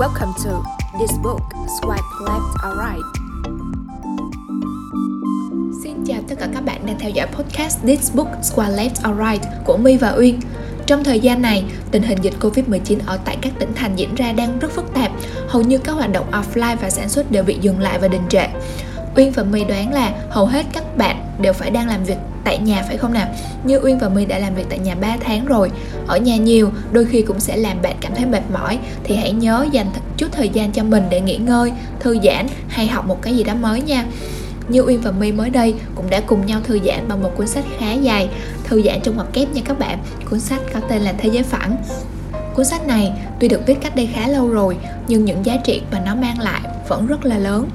Welcome to This Book Swipe Left or Right. Xin chào tất cả các bạn đang theo dõi podcast This Book Swipe Left or Right của My và Uyên. Trong thời gian này, tình hình dịch Covid-19 ở tại các tỉnh thành diễn ra đang rất phức tạp. Hầu như các hoạt động offline và sản xuất đều bị dừng lại và đình trệ. Uyên và My đoán là hầu hết các bạn đều phải đang làm việc tại nhà phải không nào? Như Uyên và My đã làm việc tại nhà 3 tháng rồi. Ở nhà nhiều, đôi khi cũng sẽ làm bạn cảm thấy mệt mỏi. Thì hãy nhớ dành chút thời gian cho mình để nghỉ ngơi, thư giãn hay học một cái gì đó mới nha. Như Uyên và My mới đây cũng đã cùng nhau thư giãn bằng một cuốn sách khá dài. Thư giãn trong ngoặc kép nha các bạn. Cuốn sách có tên là Thế giới phẳng. Cuốn sách này tuy được viết cách đây khá lâu rồi Nhưng những giá trị mà nó mang lại vẫn rất là lớn.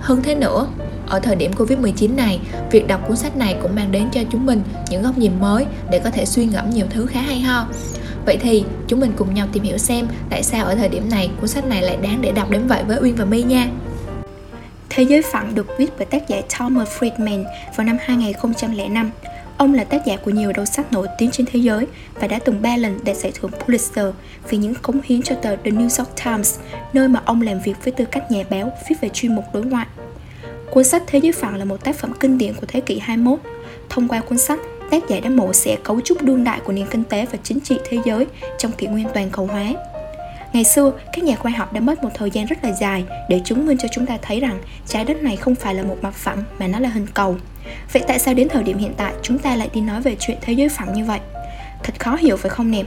Hơn thế nữa, ở thời điểm Covid-19 này, việc đọc cuốn sách này cũng mang đến cho chúng mình những góc nhìn mới để có thể suy ngẫm nhiều thứ khá hay ho. Vậy thì chúng mình cùng nhau tìm hiểu xem tại sao ở thời điểm này cuốn sách này lại đáng để đọc đến vậy với Uyên và My nha. Thế giới phẳng được viết bởi tác giả Thomas Friedman vào năm 2005. Ông là tác giả của nhiều đầu sách nổi tiếng trên thế giới và đã từng 3 lần đạt giải thưởng Pulitzer vì những cống hiến cho tờ The New York Times, nơi mà ông làm việc với tư cách nhà báo viết về chuyên mục đối ngoại. Cuốn sách Thế giới phẳng là một tác phẩm kinh điển của thế kỷ 21. Thông qua cuốn sách, tác giả đã mổ xẻ cấu trúc đương đại của nền kinh tế và chính trị thế giới trong kỷ nguyên toàn cầu hóa. Ngày xưa, các nhà khoa học đã mất một thời gian rất là dài để chứng minh cho chúng ta thấy rằng trái đất này không phải là một mặt phẳng mà nó là hình cầu. Vậy tại sao đến thời điểm hiện tại chúng ta lại đi nói về chuyện thế giới phẳng như vậy? Thật khó hiểu phải không nè?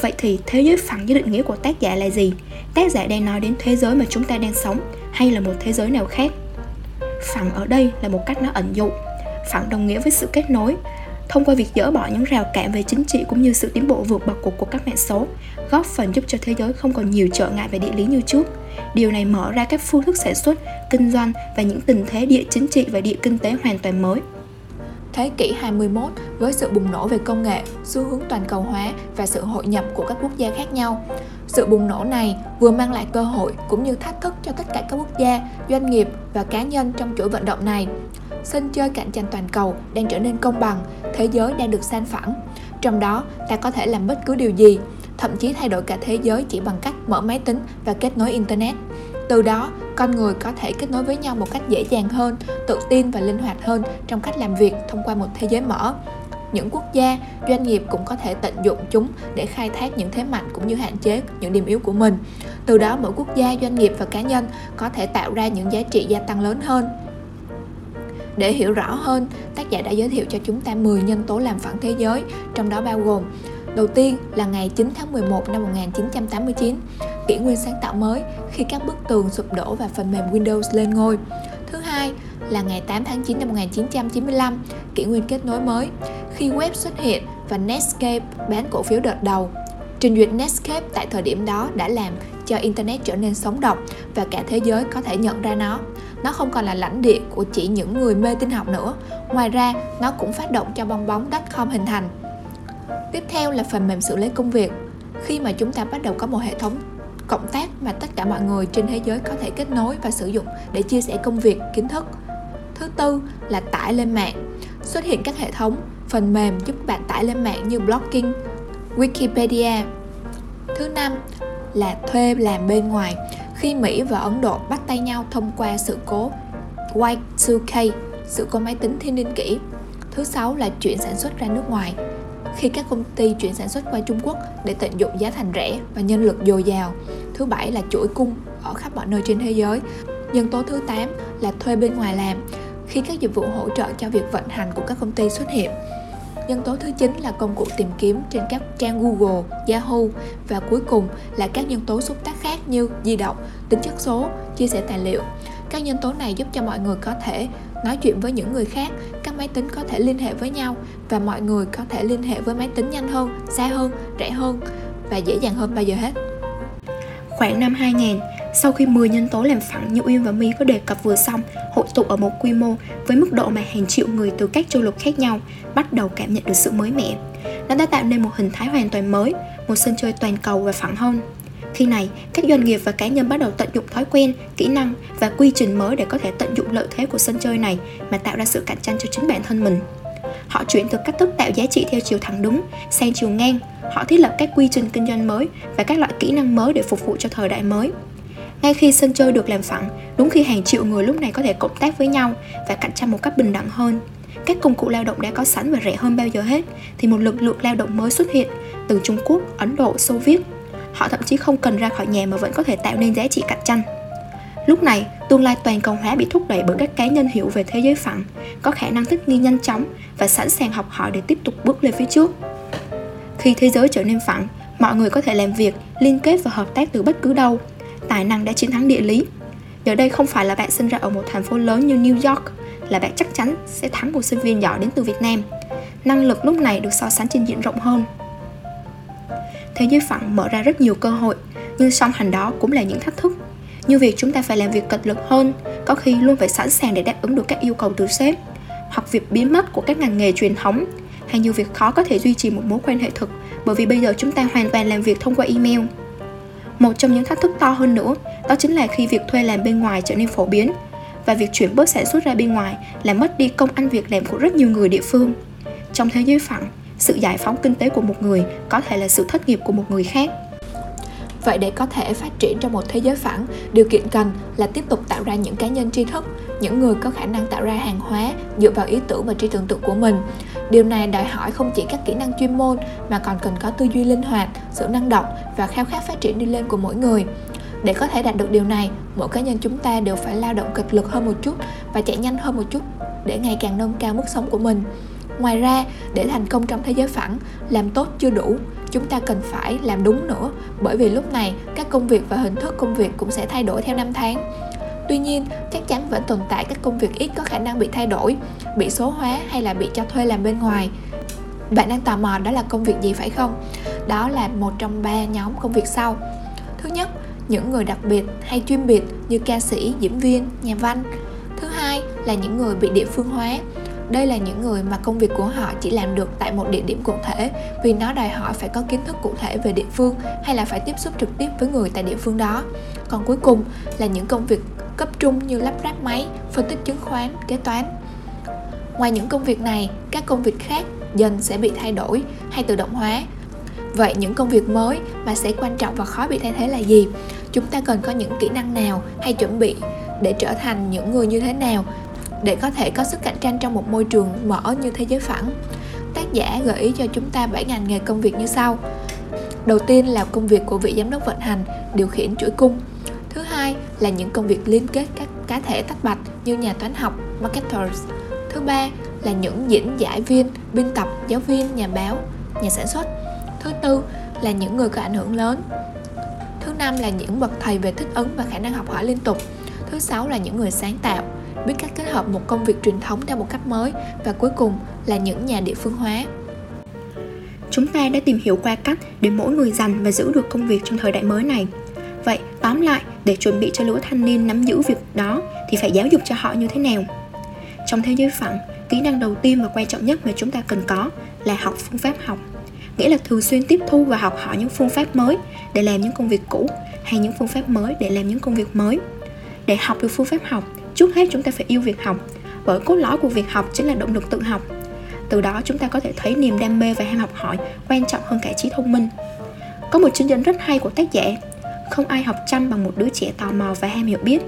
Vậy thì thế giới phẳng với định nghĩa của tác giả là gì? Tác giả đang nói đến thế giới mà chúng ta đang sống hay là một thế giới nào khác? Phẳng ở đây là một cách nó ẩn dụ. Phẳng đồng nghĩa với sự kết nối. Thông qua việc dỡ bỏ những rào cản về chính trị cũng như sự tiến bộ vượt bậc của của các mạng số góp phần giúp cho thế giới không còn nhiều trở ngại về địa lý như trước. Điều này mở ra các phương thức sản xuất kinh doanh và những tình thế địa chính trị và địa kinh tế hoàn toàn mới. Thế kỷ 21 với sự bùng nổ về công nghệ, xu hướng toàn cầu hóa và sự hội nhập của các quốc gia khác nhau. Sự bùng nổ này vừa mang lại cơ hội cũng như thách thức cho tất cả các quốc gia, doanh nghiệp và cá nhân trong chuỗi vận động này. Sân chơi cạnh tranh toàn cầu đang trở nên công bằng, thế giới đang được san phẳng. Trong đó, ta có thể làm bất cứ điều gì, thậm chí thay đổi cả thế giới chỉ bằng cách mở máy tính và kết nối internet. Từ đó, con người có thể kết nối với nhau một cách dễ dàng hơn, tự tin và linh hoạt hơn trong cách làm việc thông qua một thế giới mở những quốc gia doanh nghiệp cũng có thể tận dụng chúng để khai thác những thế mạnh cũng như hạn chế những điểm yếu của mình từ đó mỗi quốc gia doanh nghiệp và cá nhân có thể tạo ra những giá trị gia tăng lớn hơn để hiểu rõ hơn, tác giả đã giới thiệu cho chúng ta 10 nhân tố làm phẳng thế giới, trong đó bao gồm Đầu tiên là ngày 9 tháng 11 năm 1989, kỷ nguyên sáng tạo mới khi các bức tường sụp đổ và phần mềm Windows lên ngôi. Thứ hai là ngày 8 tháng 9 năm 1995, kỷ nguyên kết nối mới, khi web xuất hiện và Netscape bán cổ phiếu đợt đầu. Trình duyệt Netscape tại thời điểm đó đã làm cho Internet trở nên sống động và cả thế giới có thể nhận ra nó. Nó không còn là lãnh địa của chỉ những người mê tin học nữa. Ngoài ra, nó cũng phát động cho bong bóng .com hình thành. Tiếp theo là phần mềm xử lý công việc. Khi mà chúng ta bắt đầu có một hệ thống cộng tác mà tất cả mọi người trên thế giới có thể kết nối và sử dụng để chia sẻ công việc, kiến thức. Thứ tư là tải lên mạng. Xuất hiện các hệ thống, phần mềm giúp bạn tải lên mạng như blogging, Wikipedia. Thứ năm là thuê làm bên ngoài. Khi Mỹ và Ấn Độ bắt tay nhau thông qua sự cố Y2K, sự cố máy tính thiên niên kỷ. Thứ sáu là chuyển sản xuất ra nước ngoài khi các công ty chuyển sản xuất qua Trung Quốc để tận dụng giá thành rẻ và nhân lực dồi dào. Thứ bảy là chuỗi cung ở khắp mọi nơi trên thế giới. Nhân tố thứ 8 là thuê bên ngoài làm khi các dịch vụ hỗ trợ cho việc vận hành của các công ty xuất hiện. Nhân tố thứ 9 là công cụ tìm kiếm trên các trang Google, Yahoo và cuối cùng là các nhân tố xúc tác khác như di động, tính chất số, chia sẻ tài liệu. Các nhân tố này giúp cho mọi người có thể nói chuyện với những người khác các máy tính có thể liên hệ với nhau và mọi người có thể liên hệ với máy tính nhanh hơn xa hơn rẻ hơn và dễ dàng hơn bao giờ hết Khoảng năm 2000, sau khi 10 nhân tố làm phẳng như Uyên và My có đề cập vừa xong hội tụ ở một quy mô với mức độ mà hàng triệu người từ các châu lục khác nhau bắt đầu cảm nhận được sự mới mẻ. Nó đã tạo nên một hình thái hoàn toàn mới, một sân chơi toàn cầu và phẳng hơn. Khi này, các doanh nghiệp và cá nhân bắt đầu tận dụng thói quen, kỹ năng và quy trình mới để có thể tận dụng lợi thế của sân chơi này mà tạo ra sự cạnh tranh cho chính bản thân mình. Họ chuyển từ cách thức tạo giá trị theo chiều thẳng đứng sang chiều ngang. Họ thiết lập các quy trình kinh doanh mới và các loại kỹ năng mới để phục vụ cho thời đại mới. Ngay khi sân chơi được làm phẳng, đúng khi hàng triệu người lúc này có thể cộng tác với nhau và cạnh tranh một cách bình đẳng hơn, các công cụ lao động đã có sẵn và rẻ hơn bao giờ hết, thì một lực lượng lao động mới xuất hiện từ Trung Quốc, Ấn Độ, Xô Viết. Họ thậm chí không cần ra khỏi nhà mà vẫn có thể tạo nên giá trị cạnh tranh. Lúc này, tương lai toàn cầu hóa bị thúc đẩy bởi các cá nhân hiểu về thế giới phẳng, có khả năng thích nghi nhanh chóng và sẵn sàng học hỏi để tiếp tục bước lên phía trước. Khi thế giới trở nên phẳng, mọi người có thể làm việc, liên kết và hợp tác từ bất cứ đâu. Tài năng đã chiến thắng địa lý. Giờ đây không phải là bạn sinh ra ở một thành phố lớn như New York, là bạn chắc chắn sẽ thắng một sinh viên giỏi đến từ Việt Nam. Năng lực lúc này được so sánh trên diện rộng hơn. Thế giới phẳng mở ra rất nhiều cơ hội, nhưng song hành đó cũng là những thách thức như việc chúng ta phải làm việc cật lực hơn có khi luôn phải sẵn sàng để đáp ứng được các yêu cầu từ sếp hoặc việc biến mất của các ngành nghề truyền thống hay như việc khó có thể duy trì một mối quan hệ thực bởi vì bây giờ chúng ta hoàn toàn làm việc thông qua email một trong những thách thức to hơn nữa đó chính là khi việc thuê làm bên ngoài trở nên phổ biến. Và việc chuyển bớt sản xuất ra bên ngoài làm mất đi công ăn việc làm của rất nhiều người địa phương. Trong thế giới phẳng sự giải phóng kinh tế của một người có thể là sự thất nghiệp của một người khác. Vậy để có thể phát triển trong một thế giới phẳng, điều kiện cần là tiếp tục tạo ra những cá nhân tri thức, những người có khả năng tạo ra hàng hóa dựa vào ý tưởng và trí tưởng tượng của mình. Điều này đòi hỏi không chỉ các kỹ năng chuyên môn mà còn cần có tư duy linh hoạt, sự năng động và khao khát phát triển đi lên của mỗi người. Để có thể đạt được điều này, mỗi cá nhân chúng ta đều phải lao động cực lực hơn một chút và chạy nhanh hơn một chút để ngày càng nâng cao mức sống của mình. Ngoài ra, để thành công trong thế giới phẳng, làm tốt chưa đủ, chúng ta cần phải làm đúng nữa bởi vì lúc này các công việc và hình thức công việc cũng sẽ thay đổi theo năm tháng tuy nhiên, chắc chắn vẫn tồn tại các công việc ít có khả năng bị thay đổi, bị số hóa hay là bị cho thuê làm bên ngoài. Bạn đang tò mò đó là công việc gì phải không? Đó là một trong ba nhóm công việc sau. Thứ nhất, những người đặc biệt hay chuyên biệt như ca sĩ, diễn viên, nhà văn. Thứ hai là những người bị địa phương hóa đây là những người mà công việc của họ chỉ làm được tại một địa điểm cụ thể, vì nó đòi hỏi phải có kiến thức cụ thể về địa phương hay là phải tiếp xúc trực tiếp với người tại địa phương đó. Còn cuối cùng là những công việc cấp trung như lắp ráp máy, phân tích chứng khoán, kế toán. Ngoài những công việc này, các công việc khác dần sẽ bị thay đổi hay tự động hóa. Vậy những công việc mới mà sẽ quan trọng và khó bị thay thế là gì? Chúng ta cần có những kỹ năng nào hay chuẩn bị để trở thành những người như thế nào? Để có thể có sức cạnh tranh trong một môi trường mở như thế giới phẳng. Tác giả gợi ý cho chúng ta 7 ngành nghề công việc như sau. Đầu tiên là công việc của vị giám đốc vận hành, điều khiển chuỗi cung. Thứ hai là những công việc liên kết các cá thể tách bạch như nhà toán học, marketers. Thứ ba là những diễn giải viên, biên tập, giáo viên, nhà báo, nhà sản xuất. Thứ tư là những người có ảnh hưởng lớn. Thứ năm là những bậc thầy về thích ứng và khả năng học hỏi liên tục. Thứ sáu là những người sáng tạo biết cách kết hợp một công việc truyền thống theo một cách mới và cuối cùng là những nhà địa phương hóa. Chúng ta đã tìm hiểu qua cách để mỗi người dành và giữ được công việc trong thời đại mới này. Vậy, tóm lại, để chuẩn bị cho lũ thanh niên nắm giữ việc đó thì phải giáo dục cho họ như thế nào? Trong thế giới phẳng, kỹ năng đầu tiên và quan trọng nhất mà chúng ta cần có là học phương pháp học. Nghĩa là thường xuyên tiếp thu và học hỏi những phương pháp mới để làm những công việc cũ hay những phương pháp mới để làm những công việc mới. Để học được phương pháp học trước hết chúng ta phải yêu việc học. Bởi cốt lõi của việc học chính là động lực tự học. Từ đó chúng ta có thể thấy niềm đam mê và ham học hỏi quan trọng hơn cả trí thông minh. Có một chương dẫn rất hay của tác giả, không ai học chăm bằng một đứa trẻ tò mò và ham hiểu biết.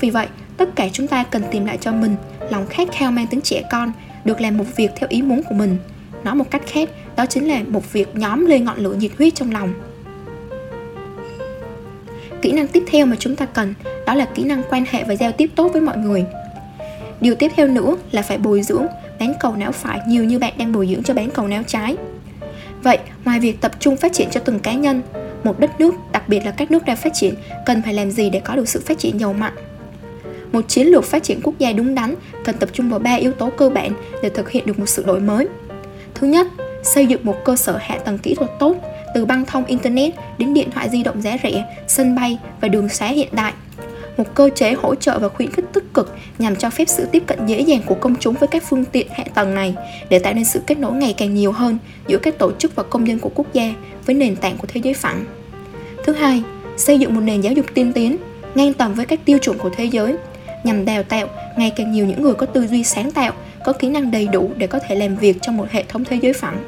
Vì vậy, tất cả chúng ta cần tìm lại cho mình lòng khát khao mang tính trẻ con được làm một việc theo ý muốn của mình. Nói một cách khác, đó chính là một việc nhóm lên ngọn lửa nhiệt huyết trong lòng. Kỹ năng tiếp theo mà chúng ta cần đó là kỹ năng quan hệ và giao tiếp tốt với mọi người. Điều tiếp theo nữa là phải bồi dưỡng bán cầu não phải nhiều như bạn đang bồi dưỡng cho bán cầu não trái. Vậy, ngoài việc tập trung phát triển cho từng cá nhân, một đất nước, đặc biệt là các nước đang phát triển, cần phải làm gì để có được sự phát triển giàu mạnh? Một chiến lược phát triển quốc gia đúng đắn cần tập trung vào ba yếu tố cơ bản để thực hiện được một sự đổi mới. Thứ nhất, xây dựng một cơ sở hạ tầng kỹ thuật tốt, từ băng thông internet đến điện thoại di động giá rẻ, sân bay và đường xá hiện đại một cơ chế hỗ trợ và khuyến khích tích cực nhằm cho phép sự tiếp cận dễ dàng của công chúng với các phương tiện hạ tầng này để tạo nên sự kết nối ngày càng nhiều hơn giữa các tổ chức và công dân của quốc gia với nền tảng của thế giới phẳng. Thứ hai, xây dựng một nền giáo dục tiên tiến, ngang tầm với các tiêu chuẩn của thế giới nhằm đào tạo ngày càng nhiều những người có tư duy sáng tạo có kỹ năng đầy đủ để có thể làm việc trong một hệ thống thế giới phẳng.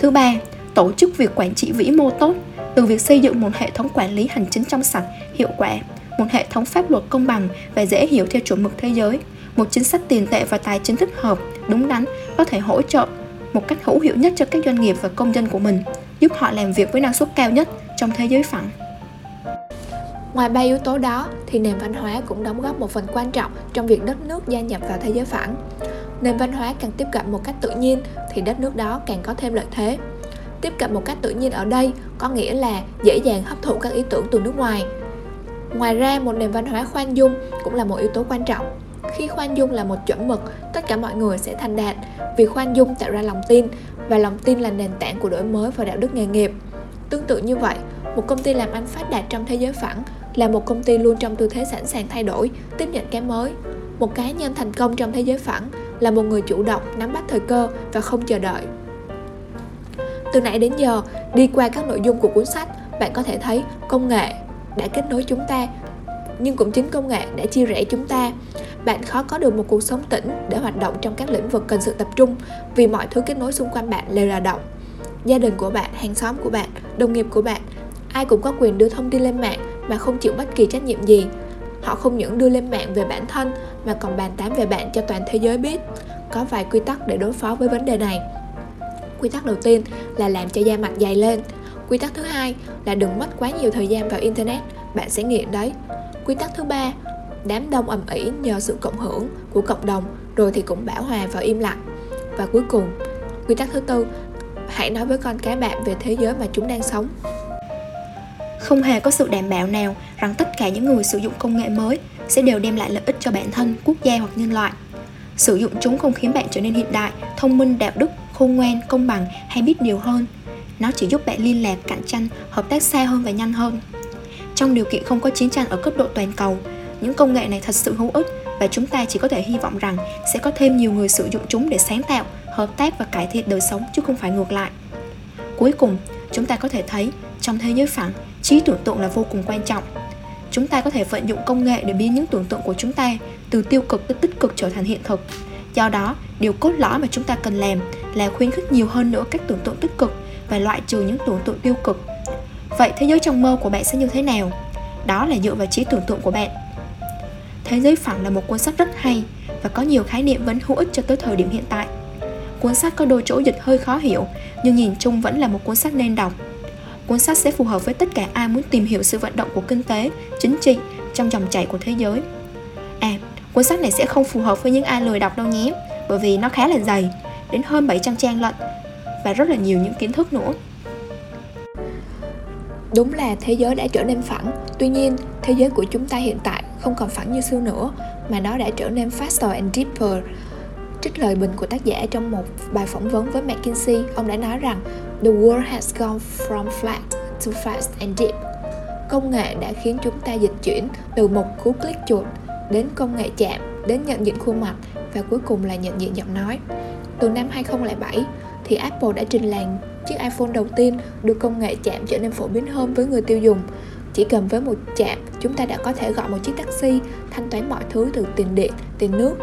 Thứ ba, tổ chức việc quản trị vĩ mô tốt, từ việc xây dựng một hệ thống quản lý hành chính trong sạch, hiệu quả, một hệ thống pháp luật công bằng và dễ hiểu theo chuẩn mực thế giới, một chính sách tiền tệ và tài chính thích hợp, đúng đắn, có thể hỗ trợ một cách hữu hiệu nhất cho các doanh nghiệp và công dân của mình, giúp họ làm việc với năng suất cao nhất trong thế giới phẳng. Ngoài ba yếu tố đó thì nền văn hóa cũng đóng góp một phần quan trọng trong việc đất nước gia nhập vào thế giới phẳng. Nền văn hóa càng tiếp cận một cách tự nhiên thì đất nước đó càng có thêm lợi thế. Tiếp cận một cách tự nhiên ở đây có nghĩa là dễ dàng hấp thụ các ý tưởng từ nước ngoài. Ngoài ra, một nền văn hóa khoan dung cũng là một yếu tố quan trọng. Khi khoan dung là một chuẩn mực, tất cả mọi người sẽ thành đạt vì khoan dung tạo ra lòng tin và lòng tin là nền tảng của đổi mới và đạo đức nghề nghiệp. Tương tự như vậy, một công ty làm ăn phát đạt trong thế giới phẳng là một công ty luôn trong tư thế sẵn sàng thay đổi, tiếp nhận cái mới. Một cá nhân thành công trong thế giới phẳng là một người chủ động, nắm bắt thời cơ và không chờ đợi. Từ nãy đến giờ, đi qua các nội dung của cuốn sách, bạn có thể thấy công nghệ đã kết nối chúng ta, nhưng cũng chính công nghệ đã chia rẽ chúng ta. Bạn khó có được một cuộc sống tĩnh để hoạt động trong các lĩnh vực cần sự tập trung vì mọi thứ kết nối xung quanh bạn đều là động. Gia đình của bạn, hàng xóm của bạn, đồng nghiệp của bạn, ai cũng có quyền đưa thông tin lên mạng mà không chịu bất kỳ trách nhiệm gì họ không những đưa lên mạng về bản thân mà còn bàn tán về bạn cho toàn thế giới biết có vài quy tắc để đối phó với vấn đề này quy tắc đầu tiên là làm cho da mặt dày lên quy tắc thứ hai là đừng mất quá nhiều thời gian vào internet bạn sẽ nghiện đấy quy tắc thứ ba đám đông ầm ĩ nhờ sự cộng hưởng của cộng đồng rồi thì cũng bảo hòa vào im lặng và cuối cùng quy tắc thứ tư hãy nói với con cái bạn về thế giới mà chúng đang sống không hề có sự đảm bảo nào rằng tất cả những người sử dụng công nghệ mới sẽ đều đem lại lợi ích cho bản thân, quốc gia hoặc nhân loại. Sử dụng chúng không khiến bạn trở nên hiện đại, thông minh, đạo đức, khôn ngoan, công bằng hay biết điều hơn. Nó chỉ giúp bạn liên lạc, cạnh tranh, hợp tác xa hơn và nhanh hơn. Trong điều kiện không có chiến tranh ở cấp độ toàn cầu, những công nghệ này thật sự hữu ích và chúng ta chỉ có thể hy vọng rằng sẽ có thêm nhiều người sử dụng chúng để sáng tạo, hợp tác và cải thiện đời sống chứ không phải ngược lại. Cuối cùng, chúng ta có thể thấy trong thế giới phẳng, trí tưởng tượng là vô cùng quan trọng. Chúng ta có thể vận dụng công nghệ để biến những tưởng tượng của chúng ta từ tiêu cực tới tích cực trở thành hiện thực. Do đó, điều cốt lõi mà chúng ta cần làm là khuyến khích nhiều hơn nữa các tưởng tượng tích cực và loại trừ những tưởng tượng tiêu cực. Vậy thế giới trong mơ của bạn sẽ như thế nào? Đó là dựa vào trí tưởng tượng của bạn. Thế giới phẳng là một cuốn sách rất hay và có nhiều khái niệm vẫn hữu ích cho tới thời điểm hiện tại. Cuốn sách có đôi chỗ dịch hơi khó hiểu, nhưng nhìn chung vẫn là một cuốn sách nên đọc cuốn sách sẽ phù hợp với tất cả ai muốn tìm hiểu sự vận động của kinh tế, chính trị trong dòng chảy của thế giới. À, cuốn sách này sẽ không phù hợp với những ai lười đọc đâu nhé, bởi vì nó khá là dày, đến hơn 700 trang lận và rất là nhiều những kiến thức nữa. Đúng là thế giới đã trở nên phẳng, tuy nhiên thế giới của chúng ta hiện tại không còn phẳng như xưa nữa mà nó đã trở nên faster and deeper Trích lời bình của tác giả trong một bài phỏng vấn với McKinsey, ông đã nói rằng The world has gone from flat to fast and deep. Công nghệ đã khiến chúng ta dịch chuyển từ một cú click chuột đến công nghệ chạm, đến nhận diện khuôn mặt và cuối cùng là nhận diện giọng nói. Từ năm 2007 thì Apple đã trình làng chiếc iPhone đầu tiên đưa công nghệ chạm trở nên phổ biến hơn với người tiêu dùng. Chỉ cần với một chạm, chúng ta đã có thể gọi một chiếc taxi, thanh toán mọi thứ từ tiền điện, tiền nước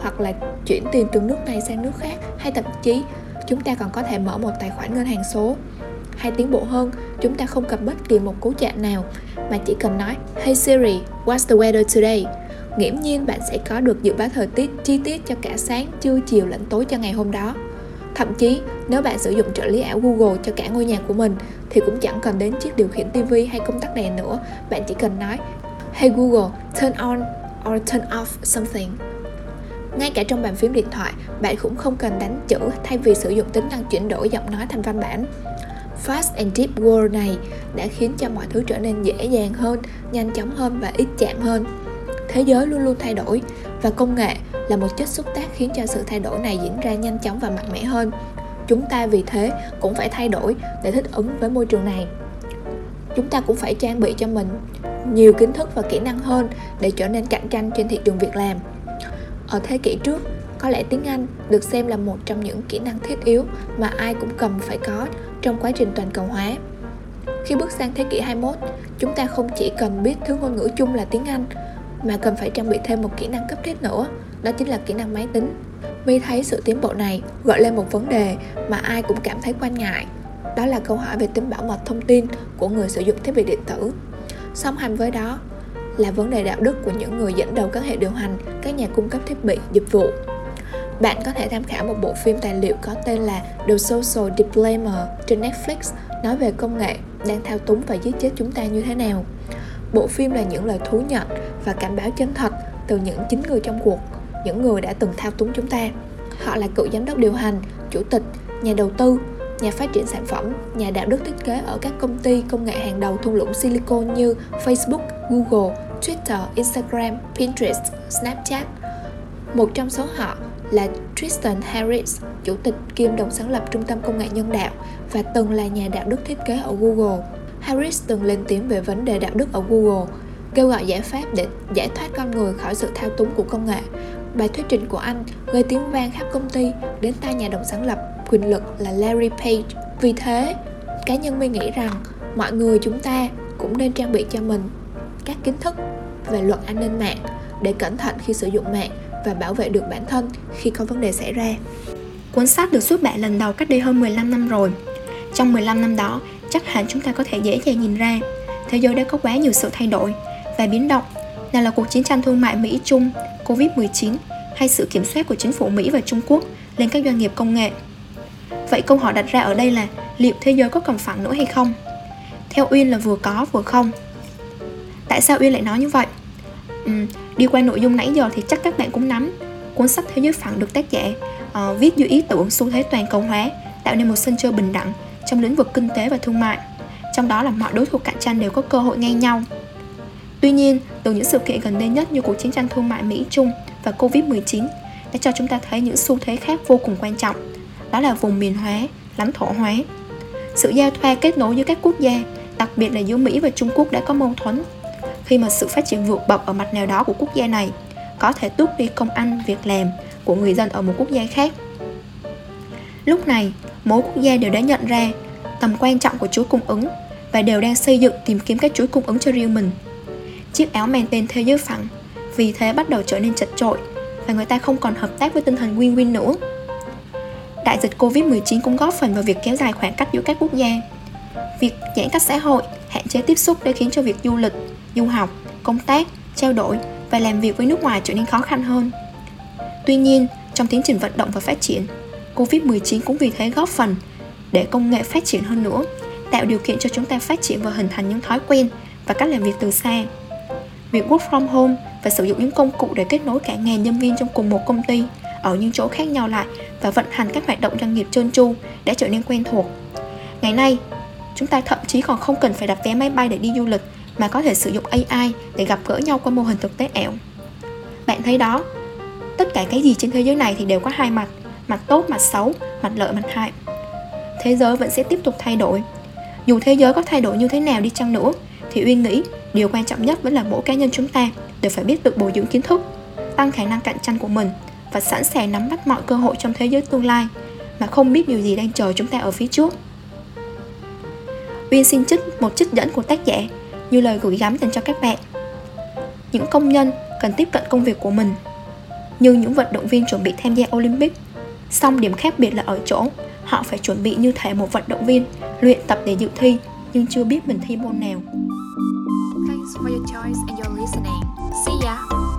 hoặc là chuyển tiền từ nước này sang nước khác hay thậm chí chúng ta còn có thể mở một tài khoản ngân hàng số hay tiến bộ hơn chúng ta không cần bất kỳ một cú chạm nào mà chỉ cần nói Hey Siri, what's the weather today? Nghiễm nhiên bạn sẽ có được dự báo thời tiết chi tiết cho cả sáng, trưa, chiều lẫn tối cho ngày hôm đó. Thậm chí, nếu bạn sử dụng trợ lý ảo Google cho cả ngôi nhà của mình thì cũng chẳng cần đến chiếc điều khiển TV hay công tắc đèn nữa, bạn chỉ cần nói Hey Google, turn on or turn off something ngay cả trong bàn phím điện thoại, bạn cũng không cần đánh chữ thay vì sử dụng tính năng chuyển đổi giọng nói thành văn bản. Fast and Deep World này đã khiến cho mọi thứ trở nên dễ dàng hơn, nhanh chóng hơn và ít chạm hơn. Thế giới luôn luôn thay đổi và công nghệ là một chất xúc tác khiến cho sự thay đổi này diễn ra nhanh chóng và mạnh mẽ hơn. Chúng ta vì thế cũng phải thay đổi để thích ứng với môi trường này. Chúng ta cũng phải trang bị cho mình nhiều kiến thức và kỹ năng hơn để trở nên cạnh tranh trên thị trường việc làm ở thế kỷ trước, có lẽ tiếng Anh được xem là một trong những kỹ năng thiết yếu mà ai cũng cần phải có trong quá trình toàn cầu hóa. Khi bước sang thế kỷ 21, chúng ta không chỉ cần biết thứ ngôn ngữ chung là tiếng Anh mà cần phải trang bị thêm một kỹ năng cấp thiết nữa, đó chính là kỹ năng máy tính. Vi thấy sự tiến bộ này gợi lên một vấn đề mà ai cũng cảm thấy quan ngại. Đó là câu hỏi về tính bảo mật thông tin của người sử dụng thiết bị điện tử. Song hành với đó là vấn đề đạo đức của những người dẫn đầu các hệ điều hành, các nhà cung cấp thiết bị, dịch vụ. Bạn có thể tham khảo một bộ phim tài liệu có tên là The Social Dilemma trên Netflix nói về công nghệ đang thao túng và giết chết chúng ta như thế nào. Bộ phim là những lời thú nhận và cảnh báo chân thật từ những chính người trong cuộc, những người đã từng thao túng chúng ta. Họ là cựu giám đốc điều hành, chủ tịch, nhà đầu tư, nhà phát triển sản phẩm, nhà đạo đức thiết kế ở các công ty công nghệ hàng đầu thung lũng Silicon như Facebook, Google, Twitter, Instagram, Pinterest, Snapchat. Một trong số họ là Tristan Harris, chủ tịch kiêm đồng sáng lập Trung tâm Công nghệ Nhân đạo và từng là nhà đạo đức thiết kế ở Google. Harris từng lên tiếng về vấn đề đạo đức ở Google, kêu gọi giải pháp để giải thoát con người khỏi sự thao túng của công nghệ. Bài thuyết trình của anh gây tiếng vang khắp công ty đến tai nhà đồng sáng lập quyền lực là Larry Page. Vì thế, cá nhân mình nghĩ rằng mọi người chúng ta cũng nên trang bị cho mình các kiến thức về luật an ninh mạng để cẩn thận khi sử dụng mạng và bảo vệ được bản thân khi có vấn đề xảy ra. Cuốn sách được xuất bản lần đầu cách đây hơn 15 năm rồi. Trong 15 năm đó, chắc hẳn chúng ta có thể dễ dàng nhìn ra thế giới đã có quá nhiều sự thay đổi và biến động nào là cuộc chiến tranh thương mại Mỹ-Trung, Covid-19 hay sự kiểm soát của chính phủ Mỹ và Trung Quốc lên các doanh nghiệp công nghệ. Vậy câu hỏi đặt ra ở đây là liệu thế giới có cần phẳng nữa hay không? Theo Uyên là vừa có vừa không. Tại sao Uyên lại nói như vậy? Ừ, đi qua nội dung nãy giờ thì chắc các bạn cũng nắm cuốn sách Thế giới phẳng được tác giả uh, viết dưới ý tưởng xu thế toàn cầu hóa tạo nên một sân chơi bình đẳng trong lĩnh vực kinh tế và thương mại trong đó là mọi đối thủ cạnh tranh đều có cơ hội ngang nhau Tuy nhiên, từ những sự kiện gần đây nhất như cuộc chiến tranh thương mại Mỹ-Trung và Covid-19 đã cho chúng ta thấy những xu thế khác vô cùng quan trọng, đó là vùng miền hóa, lãnh thổ hóa. Sự giao thoa kết nối giữa các quốc gia, đặc biệt là giữa Mỹ và Trung Quốc đã có mâu thuẫn. Khi mà sự phát triển vượt bậc ở mặt nào đó của quốc gia này có thể tước đi công ăn, việc làm của người dân ở một quốc gia khác. Lúc này, mỗi quốc gia đều đã nhận ra tầm quan trọng của chuỗi cung ứng và đều đang xây dựng tìm kiếm các chuỗi cung ứng cho riêng mình. Chiếc áo mang tên thế giới phẳng vì thế bắt đầu trở nên chật trội và người ta không còn hợp tác với tinh thần win-win nữa. Đại dịch Covid-19 cũng góp phần vào việc kéo dài khoảng cách giữa các quốc gia. Việc giãn cách xã hội, hạn chế tiếp xúc đã khiến cho việc du lịch, du học, công tác, trao đổi và làm việc với nước ngoài trở nên khó khăn hơn. Tuy nhiên, trong tiến trình vận động và phát triển, Covid-19 cũng vì thế góp phần để công nghệ phát triển hơn nữa, tạo điều kiện cho chúng ta phát triển và hình thành những thói quen và cách làm việc từ xa. Việc work from home và sử dụng những công cụ để kết nối cả ngàn nhân viên trong cùng một công ty ở những chỗ khác nhau lại và vận hành các hoạt động doanh nghiệp trơn tru đã trở nên quen thuộc. Ngày nay, chúng ta thậm chí còn không cần phải đặt vé máy bay để đi du lịch mà có thể sử dụng AI để gặp gỡ nhau qua mô hình thực tế ảo. Bạn thấy đó, tất cả cái gì trên thế giới này thì đều có hai mặt, mặt tốt, mặt xấu, mặt lợi, mặt hại. Thế giới vẫn sẽ tiếp tục thay đổi. Dù thế giới có thay đổi như thế nào đi chăng nữa, thì Uyên nghĩ điều quan trọng nhất vẫn là mỗi cá nhân chúng ta đều phải biết tự bồi dưỡng kiến thức, tăng khả năng cạnh tranh của mình và sẵn sàng nắm bắt mọi cơ hội trong thế giới tương lai mà không biết điều gì đang chờ chúng ta ở phía trước. Uyên xin trích một trích dẫn của tác giả như lời gửi gắm dành cho các bạn. Những công nhân cần tiếp cận công việc của mình như những vận động viên chuẩn bị tham gia Olympic. Song điểm khác biệt là ở chỗ, họ phải chuẩn bị như thể một vận động viên, luyện tập để dự thi, nhưng chưa biết mình thi môn nào. Thanks for your choice and your listening. See ya!